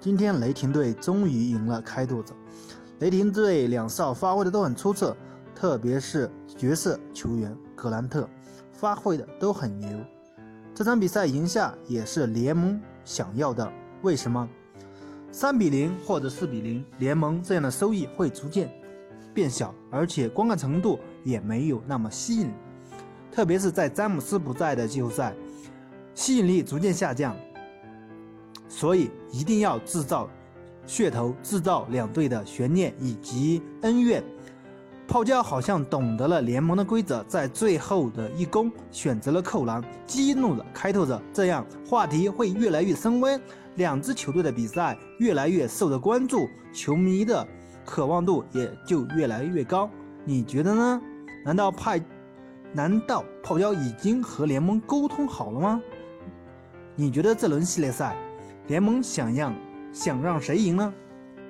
今天雷霆队终于赢了开拓者。雷霆队两少发挥的都很出色，特别是角色球员格兰特发挥的都很牛。这场比赛赢下也是联盟想要的。为什么？三比零或者四比零，联盟这样的收益会逐渐变小，而且观看程度也没有那么吸引。特别是在詹姆斯不在的季后赛，吸引力逐渐下降。所以一定要制造噱头，制造两队的悬念以及恩怨。泡椒好像懂得了联盟的规则，在最后的一攻选择了扣篮，激怒了开拓者，这样话题会越来越升温，两支球队的比赛越来越受到关注，球迷的渴望度也就越来越高。你觉得呢？难道派？难道泡椒已经和联盟沟通好了吗？你觉得这轮系列赛？联盟想让想让谁赢呢？